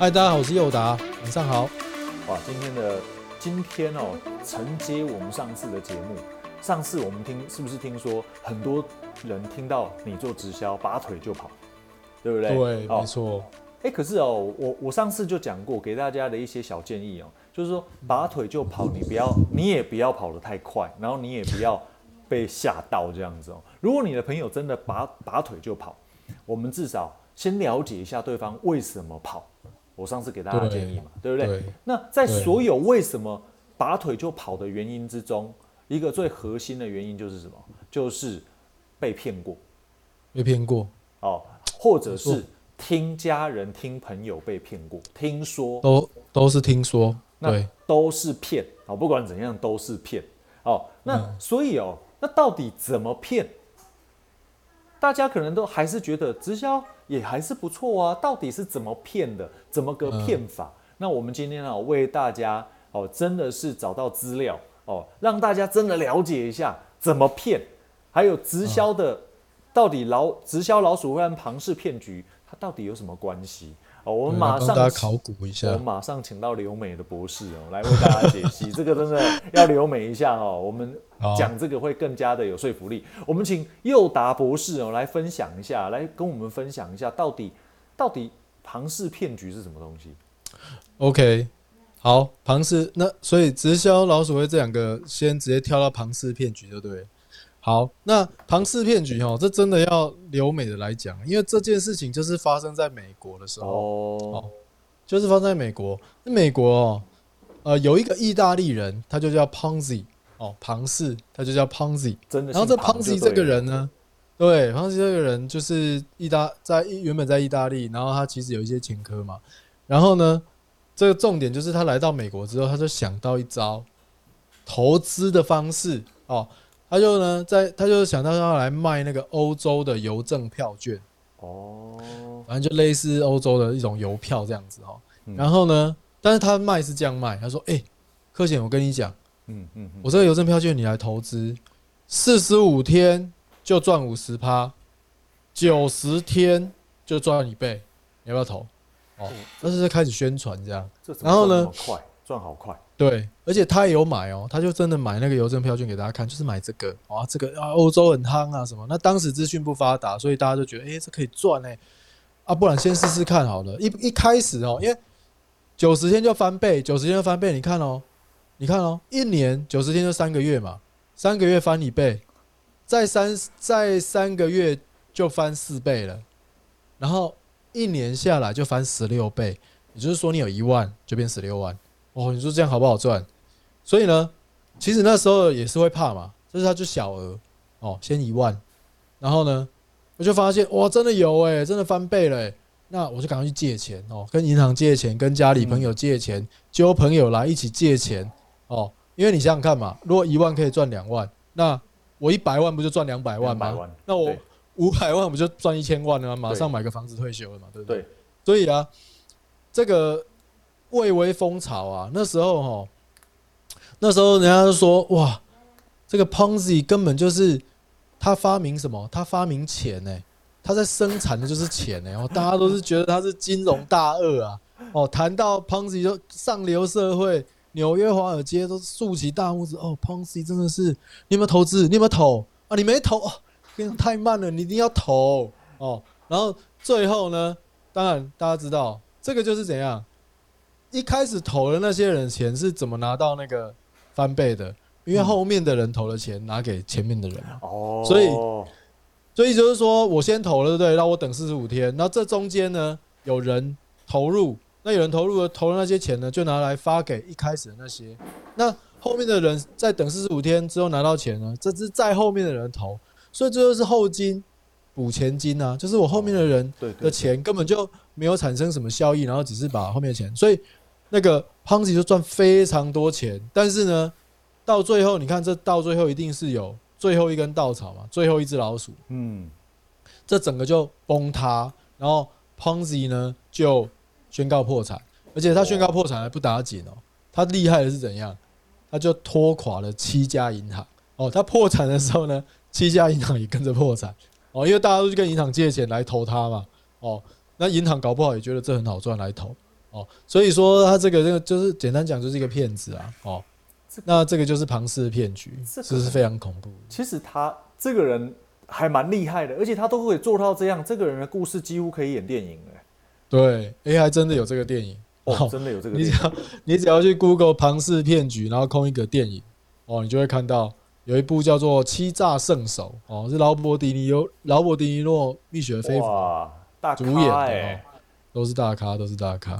嗨，大家好，我是佑达，晚上好。哇，今天的今天哦，承接我们上次的节目。上次我们听是不是听说很多人听到你做直销，拔腿就跑，对不对？对，没错。哎，可是哦，我我上次就讲过，给大家的一些小建议哦，就是说拔腿就跑，你不要，你也不要跑得太快，然后你也不要被吓到这样子哦。如果你的朋友真的拔拔腿就跑，我们至少先了解一下对方为什么跑。我上次给大家建议嘛，对不对？那在所有为什么拔腿就跑的原因之中，一个最核心的原因就是什么？就是被骗过，被骗过哦，或者是。听家人、听朋友被骗过，听说都都是听说，对，都是骗哦。不管怎样都是骗哦。那所以哦，那到底怎么骗？大家可能都还是觉得直销也还是不错啊。到底是怎么骗的？怎么个骗法？那我们今天啊，为大家哦，真的是找到资料哦，让大家真的了解一下怎么骗，还有直销的到底老直销老鼠会和庞氏骗局。它到底有什么关系？哦，我们马上大家考古一下。我们马上请到留美的博士哦，来为大家解析。这个真的要留美一下哦，我们讲这个会更加的有说服力。我们请佑达博士哦来分享一下，来跟我们分享一下，到底到底庞氏骗局是什么东西？OK，好，庞氏那所以直销老鼠会这两个，先直接跳到庞氏骗局，对不对？好，那庞氏骗局哦，这真的要留美的来讲，因为这件事情就是发生在美国的时候哦，就是发生在美国。那美国哦，呃，有一个意大利人，他就叫 Ponzi 哦，庞氏，他就叫 Ponzi。真的。然后这 Ponzi 这个人呢，对，Ponzi 这个人就是意大在原本在意大利，然后他其实有一些前科嘛。然后呢，这个重点就是他来到美国之后，他就想到一招投资的方式哦。他就呢，在他就想到要来卖那个欧洲的邮政票券。哦，反正就类似欧洲的一种邮票这样子哦。然后呢，但是他卖是这样卖，他说：“哎，柯显，我跟你讲，嗯嗯，我这个邮政票券你来投资，四十五天就赚五十趴，九十天就赚一倍，你要不要投？哦，但是开始宣传这样，然后呢，快赚好快。”对，而且他也有买哦，他就真的买那个邮政票券给大家看，就是买这个啊，这个啊，欧洲很夯啊什么。那当时资讯不发达，所以大家都觉得，哎，这可以赚哎，啊，不然先试试看好了。一一开始哦，因为九十天就翻倍，九十天就翻倍，你看哦，你看哦，一年九十天就三个月嘛，三个月翻一倍，再三再三个月就翻四倍了，然后一年下来就翻十六倍，也就是说你有一万就变十六万。哦，你说这样好不好赚？所以呢，其实那时候也是会怕嘛，就是他就小额哦，先一万，然后呢，我就发现哇，真的有哎，真的翻倍了，那我就赶快去借钱哦，跟银行借钱，跟家里朋友借钱，揪朋友来一起借钱哦，因为你想想看嘛，如果一万可以赚两万，那我一百万不就赚两百万吗？那我五百万不就赚一千万了吗？马上买个房子退休了嘛，对不对？所以啊，这个。蔚为风潮啊！那时候哈，那时候人家就说哇，这个 Ponzi 根本就是他发明什么？他发明钱呢？他在生产的就是钱呢！哦，大家都是觉得他是金融大鳄啊！哦，谈到 Ponzi 就上流社会，纽约华尔街都竖起大拇指哦，Ponzi 真的是你有没有投资？你有没有投啊？你没投哦，太慢了，你一定要投哦。然后最后呢，当然大家知道这个就是怎样。一开始投的那些人钱是怎么拿到那个翻倍的？因为后面的人投了钱拿给前面的人哦，所以所以就是说我先投了，对不对？让我等四十五天，然后这中间呢有人投入，那有人投入了投了那些钱呢，就拿来发给一开始的那些，那后面的人在等四十五天之后拿到钱呢，这是在后面的人投，所以这就是后金补前金啊，就是我后面的人的钱根本就没有产生什么效益，然后只是把后面的钱，所以。那个 Ponzi 就赚非常多钱，但是呢，到最后你看，这到最后一定是有最后一根稻草嘛，最后一只老鼠，嗯，这整个就崩塌，然后 Ponzi 呢就宣告破产，而且他宣告破产还不打紧哦，他厉害的是怎样？他就拖垮了七家银行。哦，他破产的时候呢，七家银行也跟着破产。哦，因为大家都去跟银行借钱来投他嘛，哦，那银行搞不好也觉得这很好赚来投，哦，所以说他这个这个就是简单讲就是一个骗子啊，哦，那这个就是庞氏骗局，这个是非常恐怖。其实他这个人还蛮厉害的，而且他都可以做到这样，这个人的故事几乎可以演电影了。对，，AI 真的有这个电影哦，真的有这个电影。你只要你只要去 Google 庞氏骗局，然后空一个电影，哦，你就会看到有一部叫做《欺诈圣手》，哦，是劳勃迪尼有劳勃迪尼诺、蜜雪菲哇，大主演的、都是大咖，都是大咖。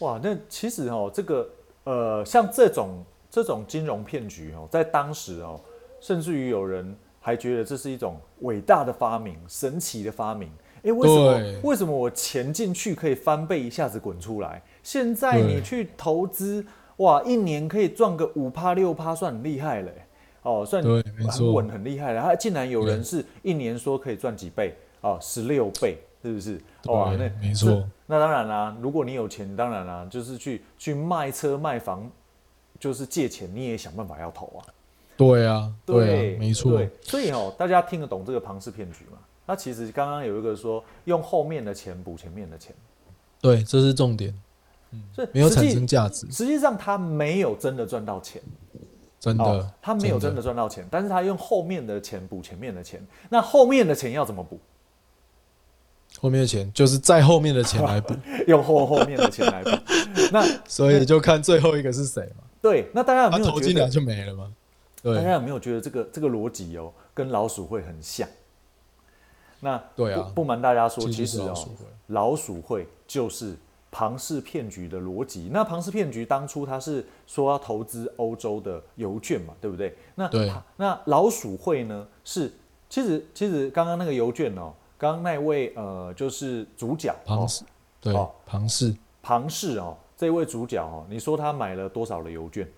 哇，那其实哦，这个呃，像这种这种金融骗局哦，在当时哦，甚至于有人还觉得这是一种伟大的发明、神奇的发明。哎，为什么为什么我钱进去可以翻倍一下子滚出来？现在你去投资，哇，一年可以赚个五趴六趴，算很厉害嘞、哦，算很稳很厉害了。他竟然有人是一年说可以赚几倍哦，十六倍，是不是？哇，那没错那当然啦，如果你有钱，当然啦，就是去去卖车卖房，就是借钱，你也想办法要投啊。对啊，对啊，没错对，所以哦，大家听得懂这个庞氏骗局吗？那其实刚刚有一个说用后面的钱补前面的钱，对，这是重点，嗯所以没有产生价值，实际上他没有真的赚到钱，真的，哦，他没有真的的赚到钱，但是他用后面的钱补前面的钱。那后面的钱要怎么补？后面的钱就是在后面的钱来补，用后后面的钱来补。那所以就看最后一个是谁嘛，对，那大家有没有觉得投进来就没了吗。对大家有没有觉得这个这个逻辑哦，跟老鼠会很像？那对啊不不瞒大家说，其其实哦老鼠会，老鼠会就是庞氏骗局的逻辑。那庞氏骗局当初他是说要投资欧洲的邮券嘛，对不对？那对那老鼠会呢是其实其实刚刚那个邮券哦，刚刚那位呃就是主角哦庞氏，对哦，庞氏，庞氏哦这位主角哦，你说他买了多少的邮券？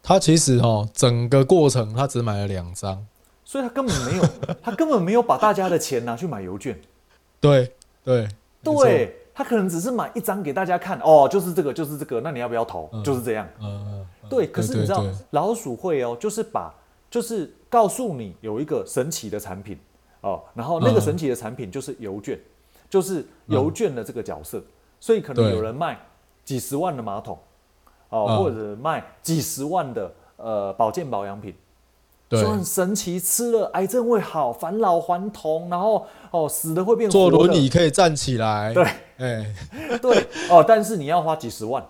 他其实哦，整个过程他只买了两张，所以他根本没有，他根本没有把大家的钱拿去买邮券。对对对他可能只是买一张给大家看，哦，就是这个，就是这个，那你要不要投？嗯就是这样。嗯对，可是你知道对老鼠会哦，就是把就是告诉你有一个神奇的产品哦，然后那个嗯。神奇的产品就是邮券，就是邮券的这个角色，所以可能有人卖几十万的马桶哦，嗯。或者卖几十万的呃保健保养品。对。说很神奇，吃了癌症会好，返老还童，然后哦死的会变坐轮椅可以站起来，对。哎。对。哦，但是你要花几十万，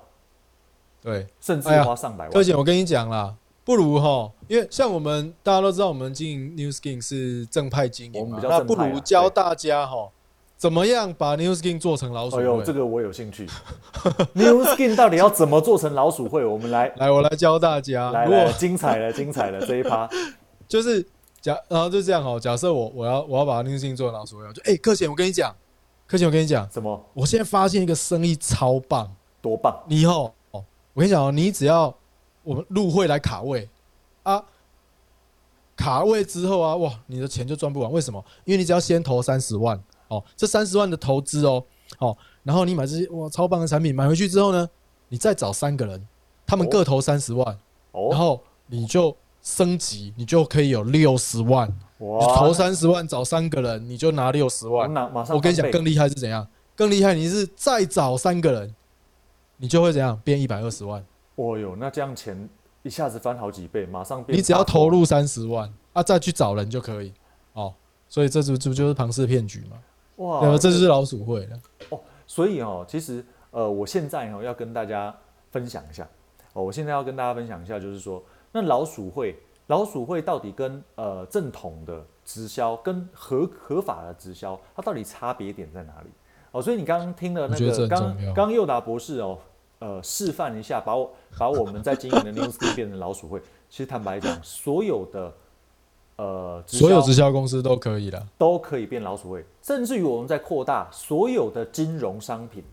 对，甚至花上百万。柯姐，我跟你讲啦，不如哈，因为像我们大家都知道，我们经营 New Skin 是正派经营嘛，那不如教大家哈，怎么样把 New Skin 做成老鼠哎呦，会这？个我有兴趣。New Skin 到底要怎么做成老鼠会？我们来来，我来教大家。来来，精彩了，精彩了 这一趴。就是假，然后就这样哦。假设我我要我要把 New Skin 做成老鼠会，我就哎，柯贤，我跟你讲，克贤，我跟你讲，什么我现在发现一个生意超棒，多棒？你哦，哦我跟你讲哦，你只要我们入会来卡位啊，卡位之后啊，哇，你的钱就赚不完。为什么？因为你只要先投三十万哦，这三十万的投资哦，哦，然后你买这些哇超棒的产品，买回去之后呢，你再找三个人，他们哦各投三十万，然哦，后你就升级，你就可以有六十万。你哇，投三十万找三个人，你就拿六十万。我跟你讲，更厉害是怎样？更厉害，你是再找三个人，你就会怎样变一百二十万。哦哟，那这样钱一下子翻好几倍，马上变。你只要投，入三十万啊，再去找人就可以哦。所以这就这不就是庞氏骗局嘛？哇对吧？这就是老鼠会了。哦所以哦，其实呃，我现在哦要跟大家分享一下哦，我现在要跟大家分享一下，就是说，那老鼠会，老鼠会到底跟呃正统的直销跟合合法的直销，它到底差别点在哪里？哦，所以你刚刚听了那个刚刚佑达博士哦，呃，示范一下，把我把我们在经营的 New Skin 变成老鼠会。其实坦白讲，所有的呃所有直销公司都可以的。都可以变老鼠会，甚至于我们在扩大所有的金融商品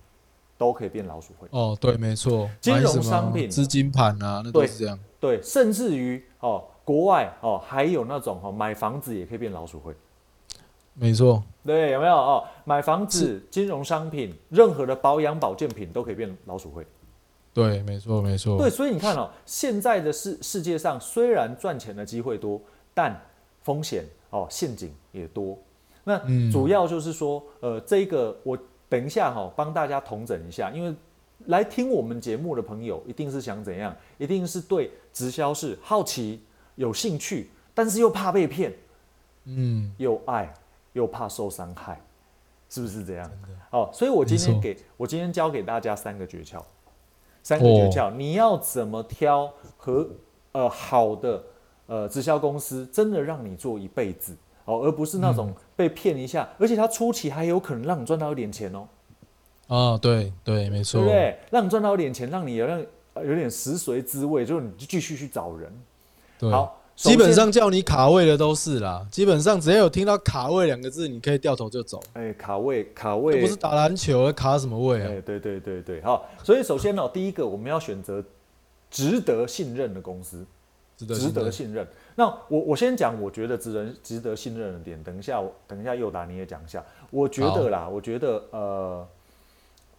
都可以变老鼠会。哦，对，没错，金融商品资金盘啊，那都是这样。对，甚至于哦，国外哦还有那种哦买房子也可以变老鼠会。没错，对，有没有哦？买房子、金融商品、任何的保养保健品都可以变老鼠会。对，没错，没错。对，所以你看哦，现在的世世界上虽然赚钱的机会多，但风险哦，陷阱也多。那嗯主要就是说，呃，这个我等一下哈、帮大家统整一下，因为来听我们节目的朋友，一定是想怎样？一定是对直销是好奇、有兴趣，但是又怕被骗，嗯，又爱又怕受伤害，是不是这样？哦，所以我今天给我今天教给大家三个诀窍，三个诀窍，你要怎么挑和呃好的呃直销公司，真的让你做一辈子哦，而不是那种被骗一下，而且他初期还有可能让你赚到一点钱哦，啊，对对，没对错不，对？让你赚到一点钱，让你有让呃有点食髓知味，就是你就继续去找人。对。好，基本上叫你卡位的都是啦，基本上只要有听到卡位两个字，你可以掉头就走。哎卡位卡这位不是打篮球，卡什么位啊？哎，对对对对，好，所以首先呢、第一个我们要选择值得信任的公司，值得值得信任。那我我先讲，我觉得值得值得信任的点，等一下我等一下佑达你也讲一下。我觉得啦，我觉得呃，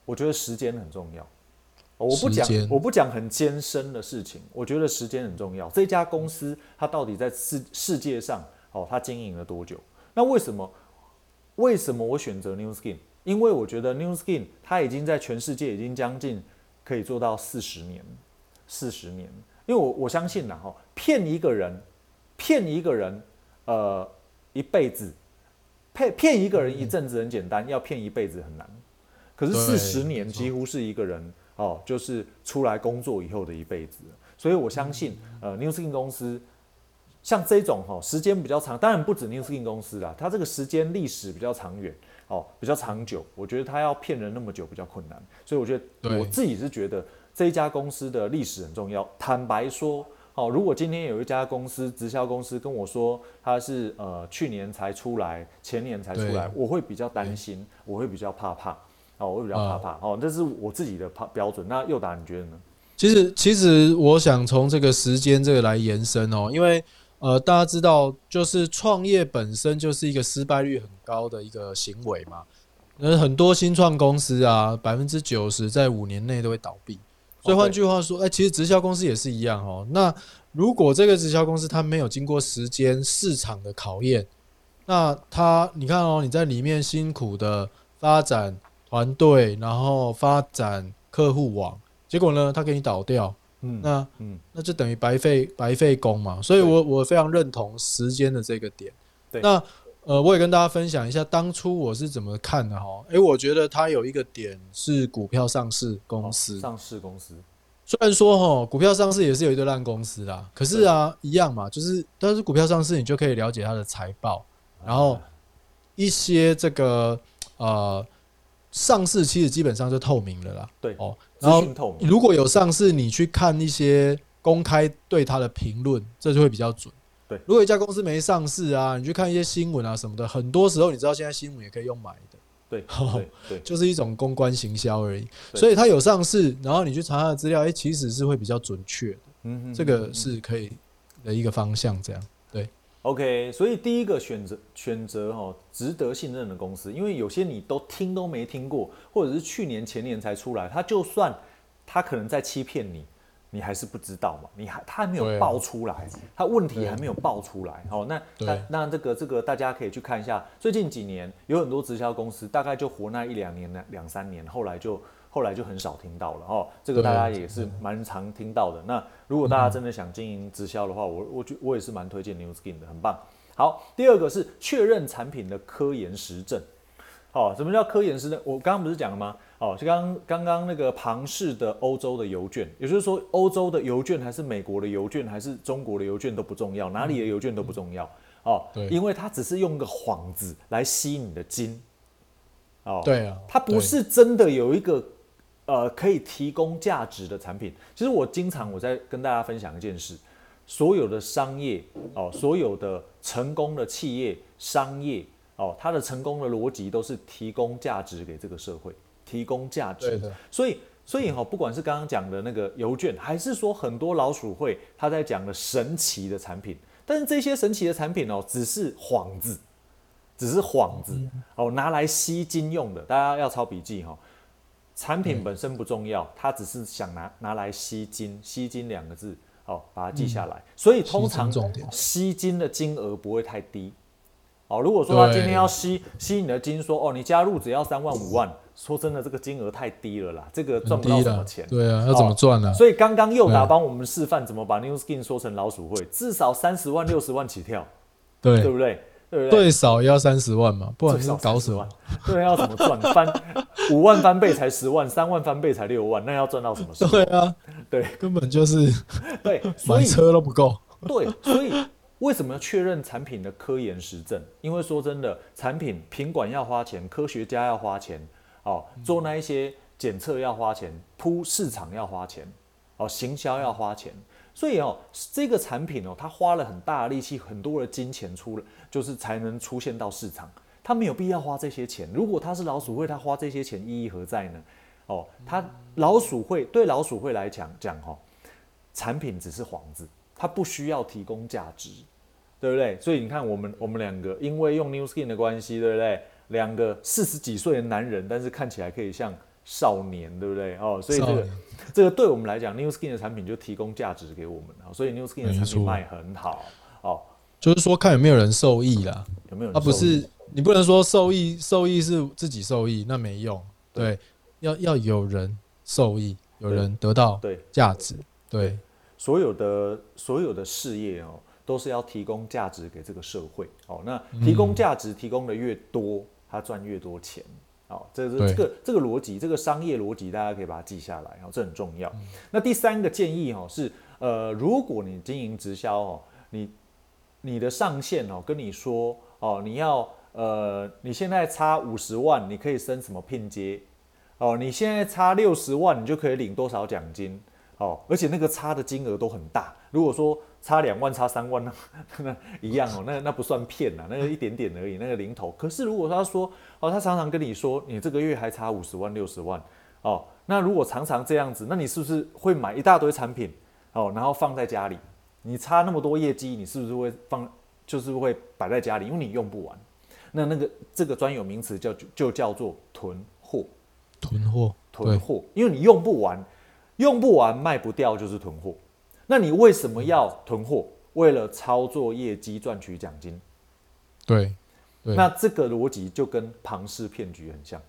我觉得时间很重要。哦我不讲我不讲很艰深的事情，我觉得时间很重要。这家公司它到底在世世界上哦，它经营了多久？那为什么为什么我选择 New Skin？因为我觉得 New Skin 它已经在全世界已经将近可以做到四十年，四十年。因为我我相信啦哈，骗一个人，骗一个人，呃，一辈子，骗骗一个人一阵子很简单，要骗一辈子很难。可是四十年几乎是一个人哦，就是出来工作以后的一辈子。所以我相信，呃，New Skin 公司像这种哈、时间比较长，当然不止 New Skin 公司啦，它这个时间历史比较长远，哦，比较长久。我觉得它要骗人那么久比较困难，所以我觉得我自己是觉得这一家公司的历史很重要。坦白说，哦，如果今天有一家公司直销公司跟我说它是呃去年才出来，前年才出来，我会比较担心，我会比较怕怕，哦，我比较怕怕，哦，这是我自己的怕标准。那佑达你觉得呢？其实，其实我想从这个时间这个来延伸哦，因为呃，大家知道，就是创业本身就是一个失败率很高的一个行为嘛。那很多新创公司啊，百分之九十在五年内都会倒闭。所以换句话说，哎、其实直销公司也是一样哦。那如果这个直销公司它没有经过时间市场的考验，那它你看哦，你在里面辛苦的发展团队，然后发展客户网，结果呢，他给你倒掉，嗯，那嗯，那就等于白费白费工嘛。所以我我非常认同时间的这个点。对那呃，我也跟大家分享一下当初我是怎么看的哈。诶，我觉得它有一个点是股票上市公司，哦上市公司，虽然说哈股票上市也是有一堆烂公司啦，可是啊一样嘛，就是但是股票上市你就可以了解它的财报，然后一些这个呃上市其实基本上就透明了啦。对哦，然后如果有上市，你去看一些公开对它的评论，这就会比较准。对如果一家公司没上市啊，你去看一些新闻啊什么的，很多时候你知道现在新闻也可以用买的，对 哦对对，就是一种公关行销而已。所以它有上市，然后你去查它的资料，哎、其实是会比较准确的。嗯哼这个是可以的一个方向，这样。OK，所以第一个选择选择哦，值得信任的公司，因为有些你都听都没听过，或者是去年前年才出来，他就算他可能在欺骗你，你还是不知道嘛，你还他还没有爆出来，他问题还没有爆出来，哦，那那那这个这个大家可以去看一下，最近几年有很多直销公司大概就活那一两年、两两三年，后来就后来就很少听到了哦，这个大家也是蛮常听到的。那如果大家真的想经营直销的话，我我觉我也是蛮推荐 New Skin 的，很棒。好，第二个是确认产品的科研实证。哦，什么叫科研实证？我刚刚不是讲了吗？哦，就刚刚刚那个庞氏的欧洲的邮券，也就是说，欧洲的邮券还是美国的邮券还是中国的邮券都不重要，哪里的邮券都不重要。哦，对因为它只是用个幌子来吸你的金。哦，对啊，它不是真的有一个呃可以提供价值的产品。其实我经常我在跟大家分享一件事，所有的商业哦，所有的成功的企业商业哦，它的成功的逻辑都是提供价值给这个社会，提供价值。所以所以哈、不管是刚刚讲的那个邮券，还是说很多老鼠会他在讲的神奇的产品，但是这些神奇的产品哦，只是幌子，只是幌子哦，拿来吸金用的。大家要抄笔记哈、产品本身不重要，他只是想拿拿来吸金，吸金两个字哦，把它记下来。所以通常吸金的金额不会太低哦，如果说他今天要吸吸你的金，说哦，你加入只要三万五万，说真的，这个金额太低了啦，这个赚很不到什么钱。，对啊，要怎么赚呢？所以刚刚佑达对啊帮我们示范怎么把 New Skin 说成老鼠会，至少三十万、六十万起跳，对对，不对？对不对？最少也要三十万嘛，不然是最少30搞什么万？？对，要怎么赚？翻五万翻倍才十万，三万翻倍才六万，那要赚到什么时候？对啊，对根本就是 对，所买以车都不够。对，所以为什么要确认产品的科研实证？因为说真的，产品品管要花钱，科学家要花钱，哦，做那一些检测要花钱，铺市场要花钱，哦，行销要花钱。所以哦，这个产品哦，它花了很大的力气，很多的金钱出了，就是才能出现到市场。它没有必要花这些钱。如果他是老鼠会，他花这些钱意义何在呢？哦，他老鼠会对老鼠会来讲讲哦，产品只是幌子，它不需要提供价值，对不对？所以你看，我们我们两个因为用 New Skin 的关系，对不对？两个四十几岁的男人，但是看起来可以像少年，对不对？哦，所以这个这个对我们来讲，New Skin 的产品就提供价值给我们啊，所以 New Skin 的产品卖很好哦。就是说看有没有人受益啦，有没有人啊，不是你不能说受益受益是自己受益，那没用。对，要要有人受益，有人得到对价值。对，所有的所有的事业哦，都是要提供价值给这个社会哦。那提供价值提供的越多，他赚越多钱。哦，这是这个这个逻辑，这个商业逻辑，大家可以把它记下来哦，这很重要。那第三个建议哦是，呃，如果你经营直销哦，你你的上线哦跟你说哦，你要呃，你现在差五十万，你可以升什么聘阶？哦，你现在差六十万，你就可以领多少奖金？哦，而且那个差的金额都很大。如果说差两万、差三万，那那 一样哦，那那不算骗呐，那个一点点而已，那个零头。可是如果他说哦，他常常跟你说，你这个月还差五十万、六十万，哦，那如果常常这样子，那你是不是会买一大堆产品哦，然后放在家里？你差那么多业绩，你是不是会放，就是会摆在家里，因为你用不完。那那个这个专有名词叫就就叫做囤货。囤货，囤货，因为你用不完，用不完卖不掉就是囤货。那你为什么要囤货？为了操作业绩赚取奖金。对，对那这个逻辑就跟庞氏骗局很像，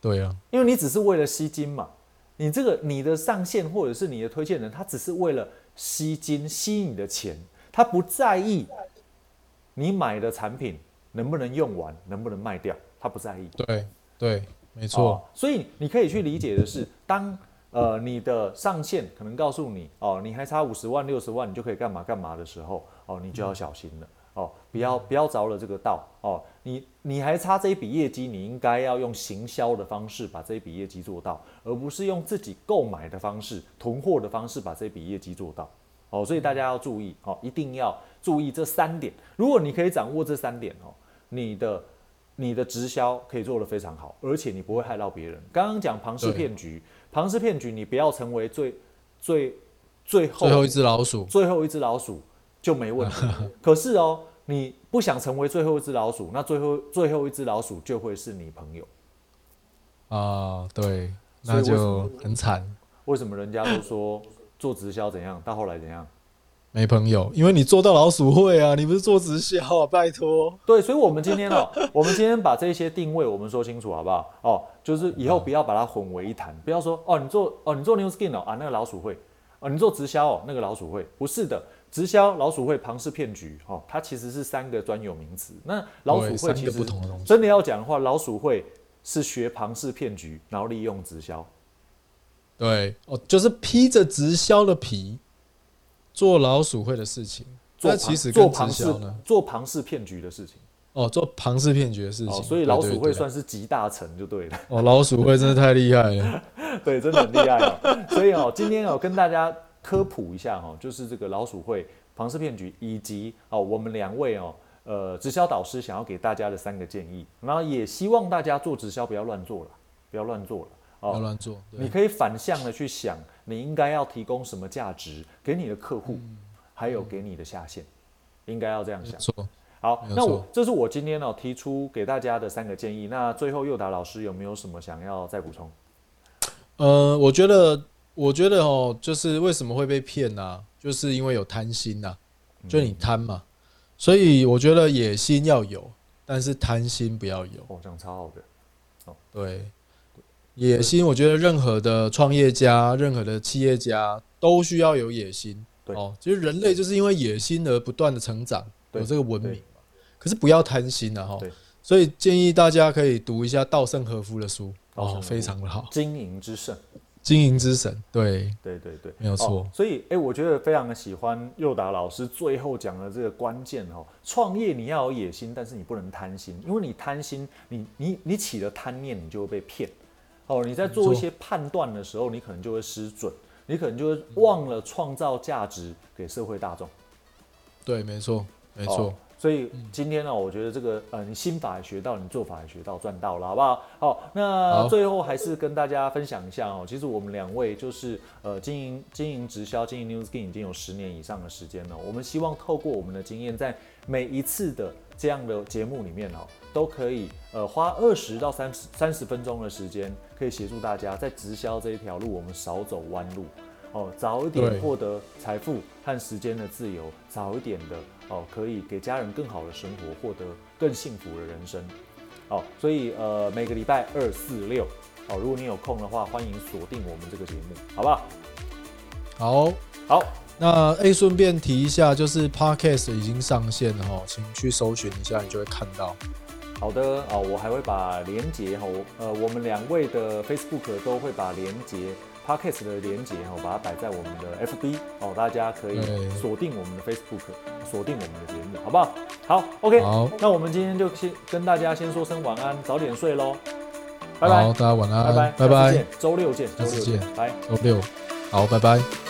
对啊，因为你只是为了吸金嘛。你这个你的上线或者是你的推荐人，他只是为了吸金吸你的钱，他不在意你买的产品能不能用完，能不能卖掉，他不在意。对，对，没哦错，所以你可以去理解的是，当呃你的上限可能告诉你哦，你还差五十万、六十万，你就可以干嘛干嘛的时候，哦，你就要小心了。哦，不要不要着了这个道哦，你你还差这一笔业绩，你应该要用行销的方式把这一笔业绩做到，而不是用自己购买的方式、囤货的方式把这笔业绩做到。哦，所以大家要注意哦，一定要注意这三点。如果你可以掌握这三点哦，你的你的直销可以做得非常好，而且你不会害到别人。刚刚讲庞氏骗局，庞氏骗局你不要成为最最最后最后一只老鼠，最后一只老鼠就没问题。可是哦，你不想成为最后一只老鼠，那最后最后一只老鼠就会是你朋友。啊，对，那就很惨，为什么人家都说做直销怎样，到后来怎样？没朋友，因为你做到老鼠会啊，你不是做直销啊，拜托。对，所以，我们今天哦，我们今天把这些定位我们说清楚，好不好？哦，就是以后不要把它混为一谈，不要说哦，你做哦，你做 New Skin 哦啊，那个老鼠会哦，你做直销哦，那个老鼠会不是的，直销、老鼠会、庞氏骗局哦，它其实是三个专有名词。那老鼠会其实不同的东西真的要讲的话，老鼠会是学庞氏骗局，然后利用直销。对，哦，就是披着直销的皮做老鼠会的事情，做那其实跟做庞氏销呢，做庞氏骗局的事情哦，做庞氏骗局的事情，哦，所以老鼠会算是集大成就对了。哦，老鼠会真的太厉害了，对，真的很厉害哦。所以哦，今天哦跟大家科普一下哦，就是这个老鼠会、庞氏骗局，以及哦我们两位哦呃直销导师想要给大家的三个建议，然后也希望大家做直销不要乱做了，不要乱做了哦。不要乱做。你可以反向的去想，你应该要提供什么价值给你的客户，还有给你的下线，应该要这样想。没错，好，那我这是我今天哦提出给大家的三个建议。那最后佑达老师有没有什么想要再补充？呃，我觉得，我觉得哦，就是为什么会被骗呢、就是因为有贪心呐、就你贪嘛，所以我觉得野心要有，但是贪心不要有。哦，这样超好的。哦对，野心，我觉得任何的创业家、任何的企业家都需要有野心。对哦，其实人类就是因为野心而不断的成长，有这个文明嘛。可是不要贪心啊，哈对。所以建议大家可以读一下稻盛和夫的书，哦，非常的好，《经营之圣，经营之神》。对，对对对，没有错哦所以，哎、我觉得非常的喜欢佑达老师最后讲的这个关键哦，创业你要有野心，但是你不能贪心，因为你贪心，你你你起了贪念，你就会被骗。哦，你在做一些判断的时候，你可能就会失准，你可能就会忘了创造价值给社会大众。对，没错，没错哦。所以今天呢，我觉得这个呃，你心法也学到，你做法也学到，赚到了，好不好？好，那最后还是跟大家分享一下哦。其实我们两位就是呃，经营经营直销、经营 New Skin 已经有十年以上的时间了。我们希望透过我们的经验，在每一次的这样的节目里面哦，都可以呃花二十到三十三十分钟的时间，可以协助大家在直销这一条路，我们少走弯路。哦，早一点对获得财富和时间的自由，早一点的哦，可以给家人更好的生活，获得更幸福的人生。哦，所以呃，每个礼拜二、四、六，哦，如果你有空的话，欢迎锁定我们这个节目，好不好？好，好，那 A，顺便提一下，就是 Podcast 已经上线了哈，请去搜寻一下，你就会看到。好的哦，我还会把连接哈，我呃，我们两位的 Facebook 都会把连接 Podcast 的连接哦，把它摆在我们的 FB 哦，大家可以对。锁定我们的 Facebook，锁定我们的节目，好不好？好，OK，好。那我们今天就先跟大家先说声晚安，早点睡喽，拜拜。好，，大家晚安，拜拜，拜拜。周六见，周六见见，拜。周六，好，拜拜。